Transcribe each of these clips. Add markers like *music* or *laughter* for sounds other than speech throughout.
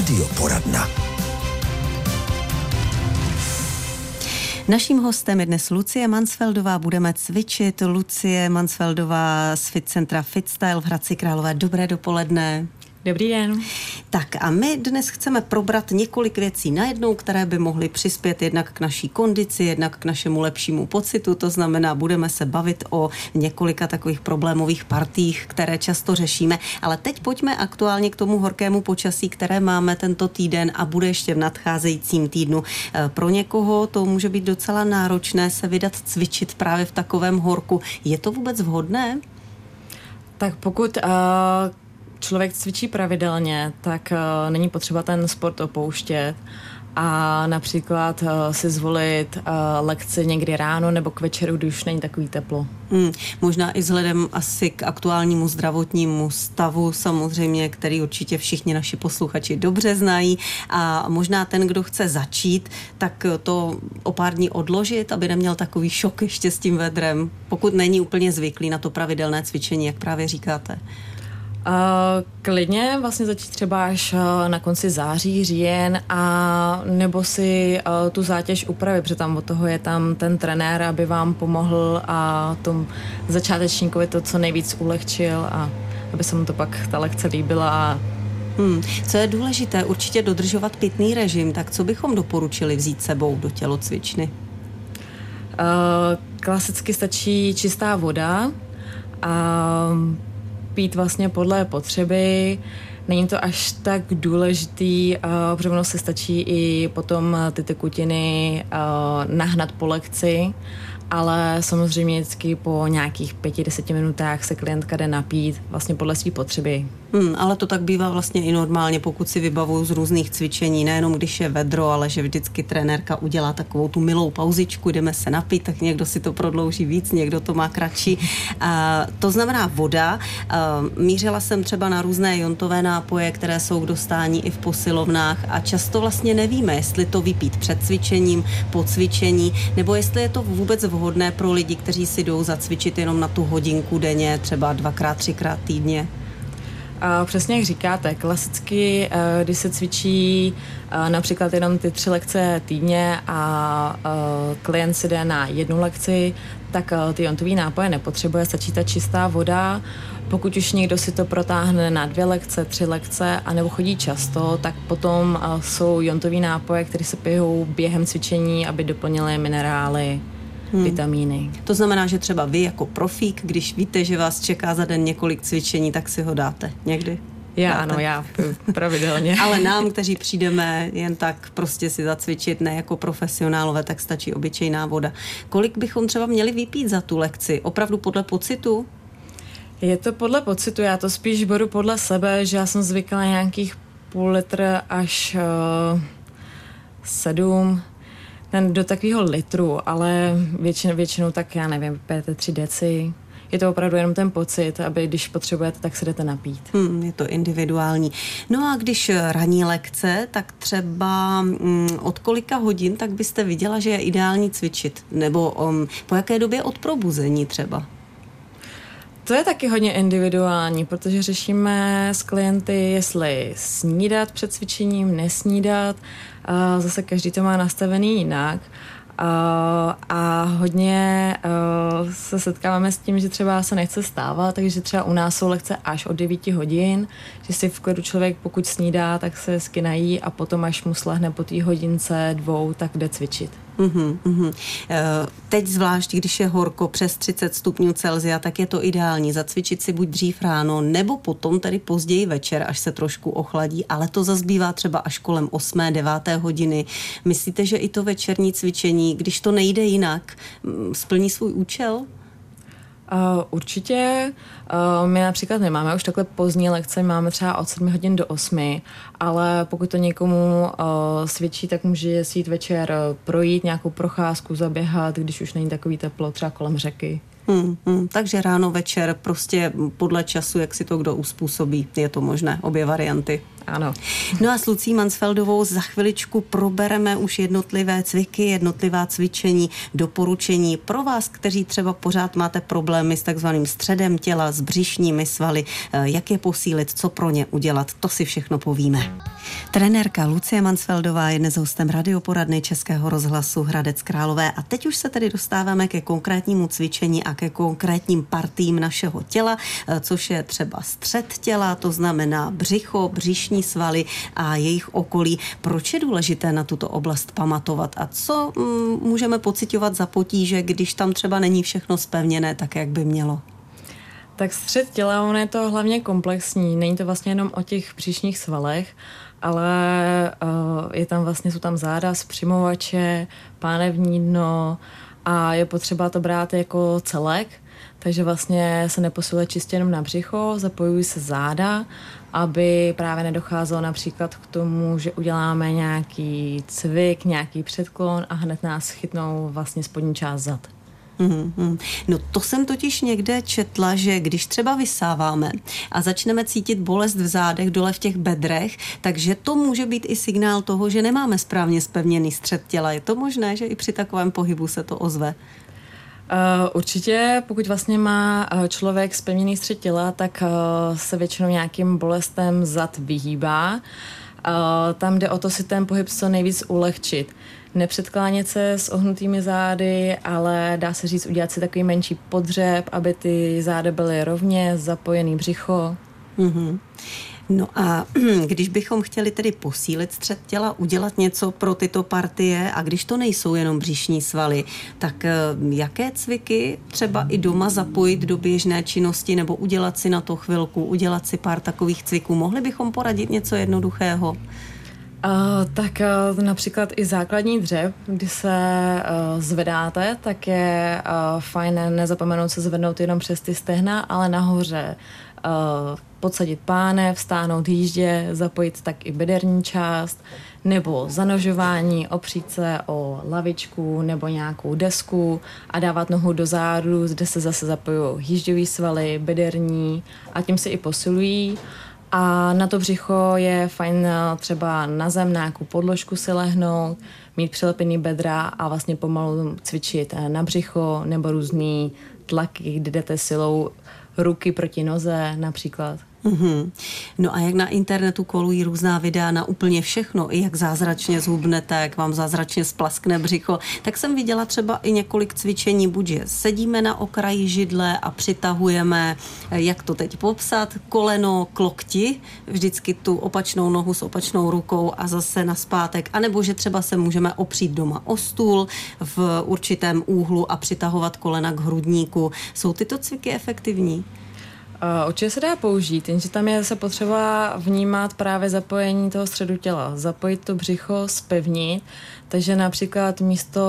Radioporadna. Naším hostem je dnes Lucie Mansfeldová. Budeme cvičit. Lucie Mansfeldová z Fit Centra Fitstyle v Hradci Králové. Dobré dopoledne. Dobrý den. Tak a my dnes chceme probrat několik věcí najednou, které by mohly přispět jednak k naší kondici, jednak k našemu lepšímu pocitu. To znamená, budeme se bavit o několika takových problémových partích, které často řešíme. Ale teď pojďme aktuálně k tomu horkému počasí, které máme tento týden a bude ještě v nadcházejícím týdnu. E, pro někoho to může být docela náročné se vydat cvičit právě v takovém horku. Je to vůbec vhodné? Tak pokud uh člověk cvičí pravidelně, tak uh, není potřeba ten sport opouštět a například uh, si zvolit uh, lekci někdy ráno nebo k večeru, když už není takový teplo. Hmm, možná i vzhledem asi k aktuálnímu zdravotnímu stavu samozřejmě, který určitě všichni naši posluchači dobře znají a možná ten, kdo chce začít, tak to o pár dní odložit, aby neměl takový šok ještě s tím vedrem, pokud není úplně zvyklý na to pravidelné cvičení, jak právě říkáte. Uh, klidně vlastně začít třeba až uh, na konci září, říjen a nebo si uh, tu zátěž upravit, protože tam od toho je tam ten trenér, aby vám pomohl a tom začátečníkovi to co nejvíc ulehčil a aby se mu to pak ta lekce líbila Hmm. Co je důležité, určitě dodržovat pitný režim, tak co bychom doporučili vzít sebou do tělocvičny? Uh, klasicky stačí čistá voda a pít vlastně podle potřeby. Není to až tak důležitý, uh, protože ono se stačí i potom ty tekutiny uh, nahnat po lekci ale samozřejmě vždycky po nějakých pěti, deseti minutách se klientka jde napít vlastně podle své potřeby. Hmm, ale to tak bývá vlastně i normálně, pokud si vybavuju z různých cvičení, nejenom když je vedro, ale že vždycky trenérka udělá takovou tu milou pauzičku, jdeme se napít, tak někdo si to prodlouží víc, někdo to má kratší. A, to znamená voda. A, mířila jsem třeba na různé jontové nápoje, které jsou k dostání i v posilovnách a často vlastně nevíme, jestli to vypít před cvičením, po cvičení, nebo jestli je to vůbec vhodné pro lidi, kteří si jdou zacvičit jenom na tu hodinku denně, třeba dvakrát, třikrát týdně. Přesně jak říkáte, klasicky, eh, když se cvičí eh, například jenom ty tři lekce týdně a eh, klient si jde na jednu lekci, tak ty jontové nápoje nepotřebuje, stačí ta čistá voda. Pokud už někdo si to protáhne na dvě lekce, tři lekce a nebo chodí často, tak potom jsou jontové nápoje, které se pijou během cvičení, aby doplnily minerály hmm. vitamíny. To znamená, že třeba vy jako profík, když víte, že vás čeká za den několik cvičení, tak si ho dáte někdy? Já dáte. ano, já pravidelně. *laughs* Ale nám, kteří přijdeme jen tak prostě si zacvičit, ne jako profesionálové, tak stačí obyčejná voda. Kolik bychom třeba měli vypít za tu lekci? Opravdu podle pocitu? Je to podle pocitu, já to spíš beru podle sebe, že já jsem zvykla nějakých půl litr až uh, sedm, do takového litru, ale většinou, většinou tak já nevím, pijete tři deci. Je to opravdu jenom ten pocit, aby když potřebujete, tak se jdete napít. Hmm, je to individuální. No a když raní lekce, tak třeba mm, od kolika hodin tak byste viděla, že je ideální cvičit? Nebo um, po jaké době od probuzení třeba? To je taky hodně individuální, protože řešíme s klienty, jestli snídat před cvičením, nesnídat. Zase každý to má nastavený jinak. A hodně se setkáváme s tím, že třeba se nechce stávat, takže třeba u nás jsou lekce až od 9 hodin, že si v klidu člověk pokud snídá, tak se skinají a potom až mu slehne po té hodince dvou, tak jde cvičit. Uhum, uhum. Teď zvlášť, když je horko přes 30 stupňů Celzia, tak je to ideální zacvičit si buď dřív ráno, nebo potom tedy později večer, až se trošku ochladí, ale to zazbývá třeba až kolem 8. 9. hodiny. Myslíte, že i to večerní cvičení, když to nejde jinak, splní svůj účel? Uh, určitě. Uh, my například nemáme už takhle pozdní lekce, máme třeba od 7 hodin do 8, ale pokud to někomu uh, svědčí, tak může si jít večer projít nějakou procházku, zaběhat, když už není takový teplo, třeba kolem řeky. Hmm, hmm, takže ráno, večer, prostě podle času, jak si to kdo uspůsobí, je to možné, obě varianty. Ano. No a s Lucí Mansfeldovou za chviličku probereme už jednotlivé cviky, jednotlivá cvičení, doporučení pro vás, kteří třeba pořád máte problémy s takzvaným středem těla, s břišními svaly, eh, jak je posílit, co pro ně udělat, to si všechno povíme. Trenérka Lucie Mansfeldová je dnes hostem radioporadny Českého rozhlasu Hradec Králové a teď už se tedy dostáváme ke konkrétnímu cvičení a ke konkrétním partím našeho těla, eh, což je třeba střed těla, to znamená břicho, břišní svaly a jejich okolí. Proč je důležité na tuto oblast pamatovat a co mm, můžeme pocitovat za potíže, když tam třeba není všechno spevněné tak, jak by mělo? Tak střed těla, on je to hlavně komplexní. Není to vlastně jenom o těch příšních svalech, ale uh, je tam vlastně, jsou tam záda, zpřimovače, pánevní dno a je potřeba to brát jako celek, takže vlastně se neposiluje čistě jenom na břicho, zapojují se záda, aby právě nedocházelo například k tomu, že uděláme nějaký cvik, nějaký předklon a hned nás chytnou vlastně spodní část zad. Mm-hmm. No to jsem totiž někde četla, že když třeba vysáváme a začneme cítit bolest v zádech, dole v těch bedrech, takže to může být i signál toho, že nemáme správně spevněný střed těla. Je to možné, že i při takovém pohybu se to ozve? Uh, určitě, pokud vlastně má uh, člověk spevněný střed těla, tak uh, se většinou nějakým bolestem zad vyhýbá. Tam jde o to si ten pohyb co nejvíc ulehčit nepředklánět se s ohnutými zády, ale dá se říct udělat si takový menší podřeb, aby ty záda byly rovně, zapojený břicho. Mm-hmm. No a *clears throat* když bychom chtěli tedy posílit střed těla, udělat něco pro tyto partie a když to nejsou jenom břišní svaly, tak eh, jaké cviky třeba i doma zapojit do běžné činnosti nebo udělat si na to chvilku, udělat si pár takových cviků? Mohli bychom poradit něco jednoduchého? Uh, tak uh, například i základní dřep, kdy se uh, zvedáte, tak je uh, fajn nezapomenout se zvednout jenom přes ty stehna, ale nahoře uh, podsadit páne, vstáhnout jíždě, zapojit tak i bederní část, nebo zanožování, opřít se o lavičku nebo nějakou desku a dávat nohu do zádu, zde se zase zapojují jížďový svaly, bederní a tím se i posilují. A na to břicho je fajn eh, třeba na zem, na nějakou podložku si lehnout, mít přilepený bedra a vlastně pomalu cvičit eh, na břicho nebo různý tlaky, kdy jdete silou ruky proti noze například. Mm-hmm. No a jak na internetu kolují různá videa na úplně všechno, i jak zázračně zhubnete, jak vám zázračně splaskne břicho, tak jsem viděla třeba i několik cvičení, buď že sedíme na okraji židle a přitahujeme, jak to teď popsat, koleno k lokti, vždycky tu opačnou nohu s opačnou rukou a zase na zpátek, anebo že třeba se můžeme opřít doma o stůl v určitém úhlu a přitahovat kolena k hrudníku. Jsou tyto cviky efektivní? Určitě se dá použít, jenže tam je se potřeba vnímat právě zapojení toho středu těla, zapojit to břicho, spevnit, takže například místo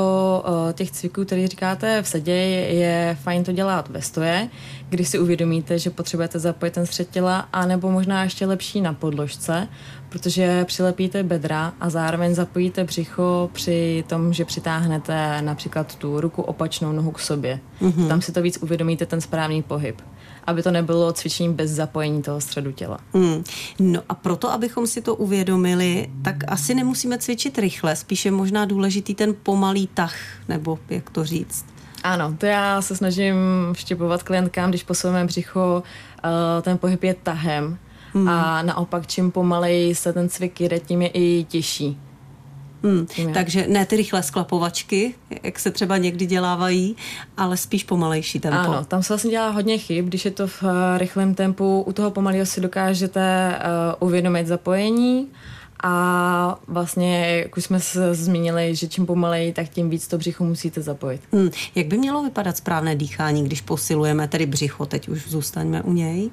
uh, těch cviků, které říkáte v sedě, je, je fajn to dělat ve stoje, když si uvědomíte, že potřebujete zapojit ten střed těla, anebo možná ještě lepší na podložce, protože přilepíte bedra a zároveň zapojíte břicho při tom, že přitáhnete například tu ruku opačnou nohu k sobě. Mm-hmm. Tam si to víc uvědomíte, ten správný pohyb aby to nebylo cvičení bez zapojení toho středu těla. Mm. No a proto, abychom si to uvědomili, tak asi nemusíme cvičit rychle, spíše možná důležitý ten pomalý tah, nebo jak to říct. Ano, to já se snažím vštěpovat klientkám, když posuneme břicho, uh, ten pohyb je tahem. Mm. A naopak, čím pomaleji se ten cvik jde, tím je i těžší. Hmm, takže ne ty rychlé sklapovačky, jak se třeba někdy dělávají, ale spíš pomalejší tempo. Ano, tam se vlastně dělá hodně chyb, když je to v uh, rychlém tempu, u toho pomalého si dokážete uh, uvědomit zapojení a vlastně, jak už jsme se zmínili, že čím pomaleji, tak tím víc to břicho musíte zapojit. Hmm, jak by mělo vypadat správné dýchání, když posilujeme tedy břicho, teď už zůstaňme u něj? Uh,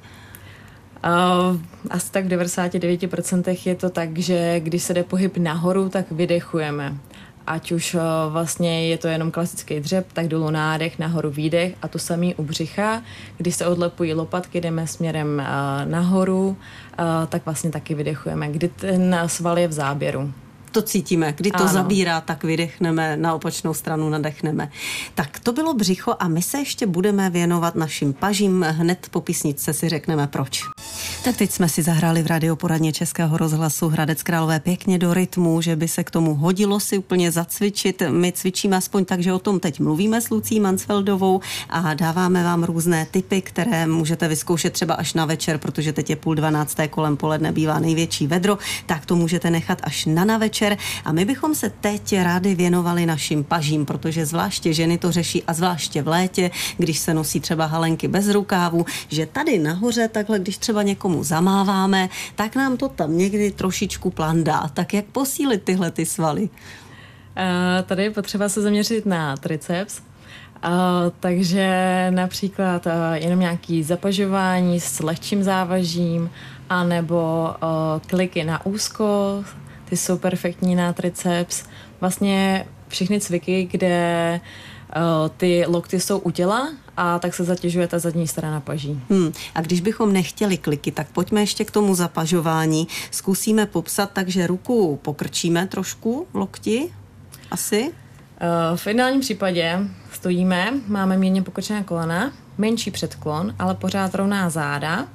asi tak v 99% je to tak, že když se jde pohyb nahoru, tak vydechujeme. Ať už uh, vlastně je to jenom klasický dřep, tak dolů nádech, nahoru výdech a to samý u břicha. Když se odlepují lopatky, jdeme směrem uh, nahoru, uh, tak vlastně taky vydechujeme, kdy ten sval je v záběru. To cítíme. Kdy to Ano. zabírá, tak vydechneme, na opačnou stranu nadechneme. Tak to bylo břicho a my se ještě budeme věnovat našim pažím. Hned po písničce si řekneme proč. Tak teď jsme si zahráli v radioporadně Českého rozhlasu Hradec Králové pěkně do rytmu, že by se k tomu hodilo si úplně zacvičit. My cvičíme aspoň tak, že o tom teď mluvíme s Lucí Mansfeldovou a dáváme vám různé typy, které můžete vyzkoušet třeba až na večer, protože teď je půl dvanácté kolem poledne bývá největší vedro, tak to můžete nechat až na na večer. A my bychom se teď rádi věnovali našim pažím, protože zvláště ženy to řeší a zvláště v létě, když se nosí třeba halenky bez rukávu, že tady nahoře takhle, když třeba někomu zamáváme, tak nám to tam někdy trošičku plandá. Tak jak posílit tyhle ty svaly? Uh, tady je potřeba se zaměřit na triceps. Uh, takže například uh, jenom nějaký zapažování s lehčím závažím, anebo uh, kliky na úzko, ty jsou perfektní na triceps. Vlastně všechny cviky, kde uh, ty lokty jsou u těla a tak se zatěžuje ta zadní strana paží. Hmm. A když bychom nechtěli kliky, tak pojďme ještě k tomu zapažování. Zkusíme popsat, takže ruku pokrčíme trošku v lokti, asi. Uh, v ideálním případě stojíme, máme mírně pokrčená kolena, menší předklon, ale pořád rovná záda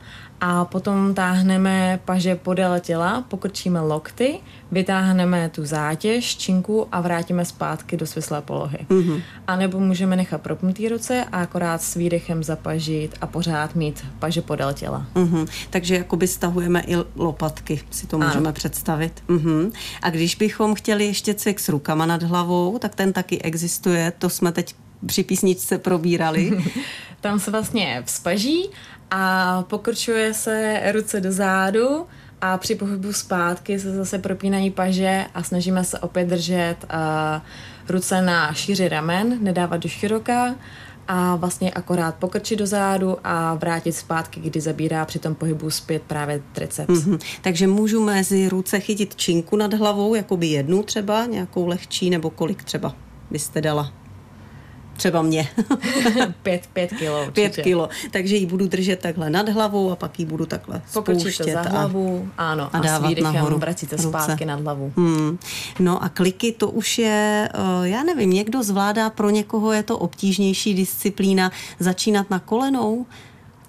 a potom táhneme paže podél těla, pokrčíme lokty, vytáhneme tu zátěž, činku a vrátíme zpátky do svislé polohy. Mm-hmm. A nebo můžeme nechat propnutý ruce a akorát s výdechem zapažit a pořád mít paže podél těla. Mm-hmm. Takže jakoby stahujeme i lopatky, si to můžeme ano. představit. Mm-hmm. A když bychom chtěli ještě cvik s rukama nad hlavou, tak ten taky existuje, to jsme teď při písničce probírali. *laughs* Tam se vlastně vzpaží a pokrčuje se ruce do zádu a při pohybu zpátky se zase propínají paže a snažíme se opět držet uh, ruce na šíři ramen, nedávat do široka a vlastně akorát pokrčit do zádu a vrátit zpátky, kdy zabírá při tom pohybu zpět právě triceps. Mm-hmm. Takže můžu mezi ruce chytit činku nad hlavou, jako by jednu třeba, nějakou lehčí, nebo kolik třeba byste dala? Třeba mě. *laughs* pět, pět kilo určitě. Pět kilo. Takže ji budu držet takhle nad hlavou a pak ji budu takhle spouštět. za hlavu, a, ano, a, dávat a nahoru. vracíte zpátky nad hlavu. Hmm. No a kliky to už je, eh, já nevím, někdo zvládá, pro někoho je to obtížnější disciplína začínat na kolenou?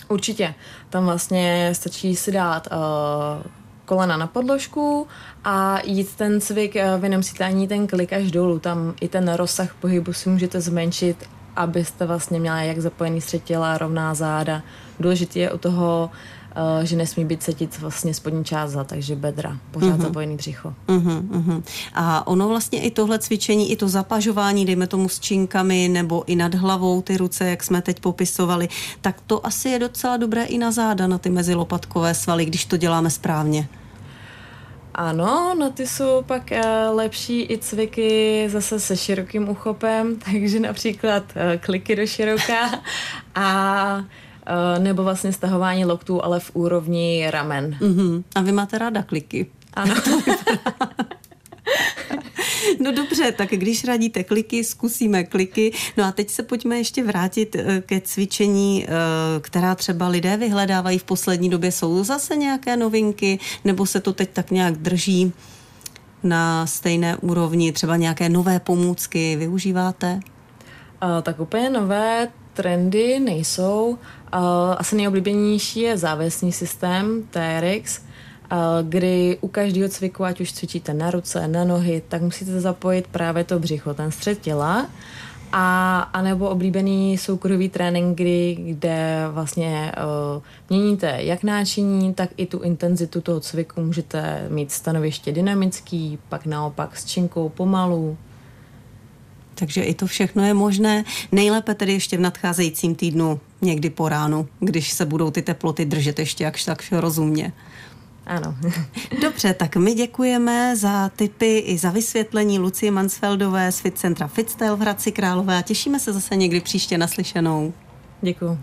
Určitě. Tam vlastně stačí si dát uh, kolena na podložku a jít ten cvik, eh, vy nemusíte ani ten klik až dolů, tam i ten rozsah pohybu si můžete zmenšit, abyste vlastně měla jak zapojený střed těla, rovná záda. Důležité je u toho, že nesmí být cítit vlastně spodní část za, takže bedra, pořád uh-huh. zapojený břicho. Uh-huh, uh-huh. A ono vlastně i tohle cvičení, i to zapažování, dejme tomu s činkami nebo i nad hlavou ty ruce, jak jsme teď popisovali, tak to asi je docela dobré i na záda, na ty mezilopatkové svaly, když to děláme správně. Ano, no ty jsou pak uh, lepší i cviky zase se širokým uchopem, *laughs* takže například uh, kliky do široka a nebo vlastně stahování loktů, ale v úrovni ramen. Uh-huh. A vy máte ráda kliky. Ano. *laughs* No dobře, tak když radíte kliky, zkusíme kliky. No a teď se pojďme ještě vrátit eh, ke cvičení, eh, která třeba lidé vyhledávají v poslední době. Jsou zase nějaké novinky, nebo se to teď tak nějak drží na stejné úrovni? Třeba nějaké nové pomůcky využíváte? Tak úplně nové trendy nejsou. Uh, asi nejoblíbenější je závesný systém TRX, kdy u každého cviku, ať už cvičíte na ruce, na nohy, tak musíte zapojit právě to břicho, ten střed těla. A, a nebo oblíbený soukromý trénink, kdy, kde vlastně uh, měníte jak náčiní, tak i tu intenzitu toho cviku. Můžete mít stanoviště dynamický, pak naopak s činkou pomalu. Takže i to všechno je možné. Nejlépe tedy ještě v nadcházejícím týdnu, někdy po ránu, když se budou ty teploty držet ještě jakž tak rozumně. Ano. *laughs* Dobře, tak my děkujeme za tipy i za vysvětlení Lucie Mansfeldové z Fit Centra Fitstyle v Hradci Králové a těšíme se zase někdy příště naslyšenou. Děkuji.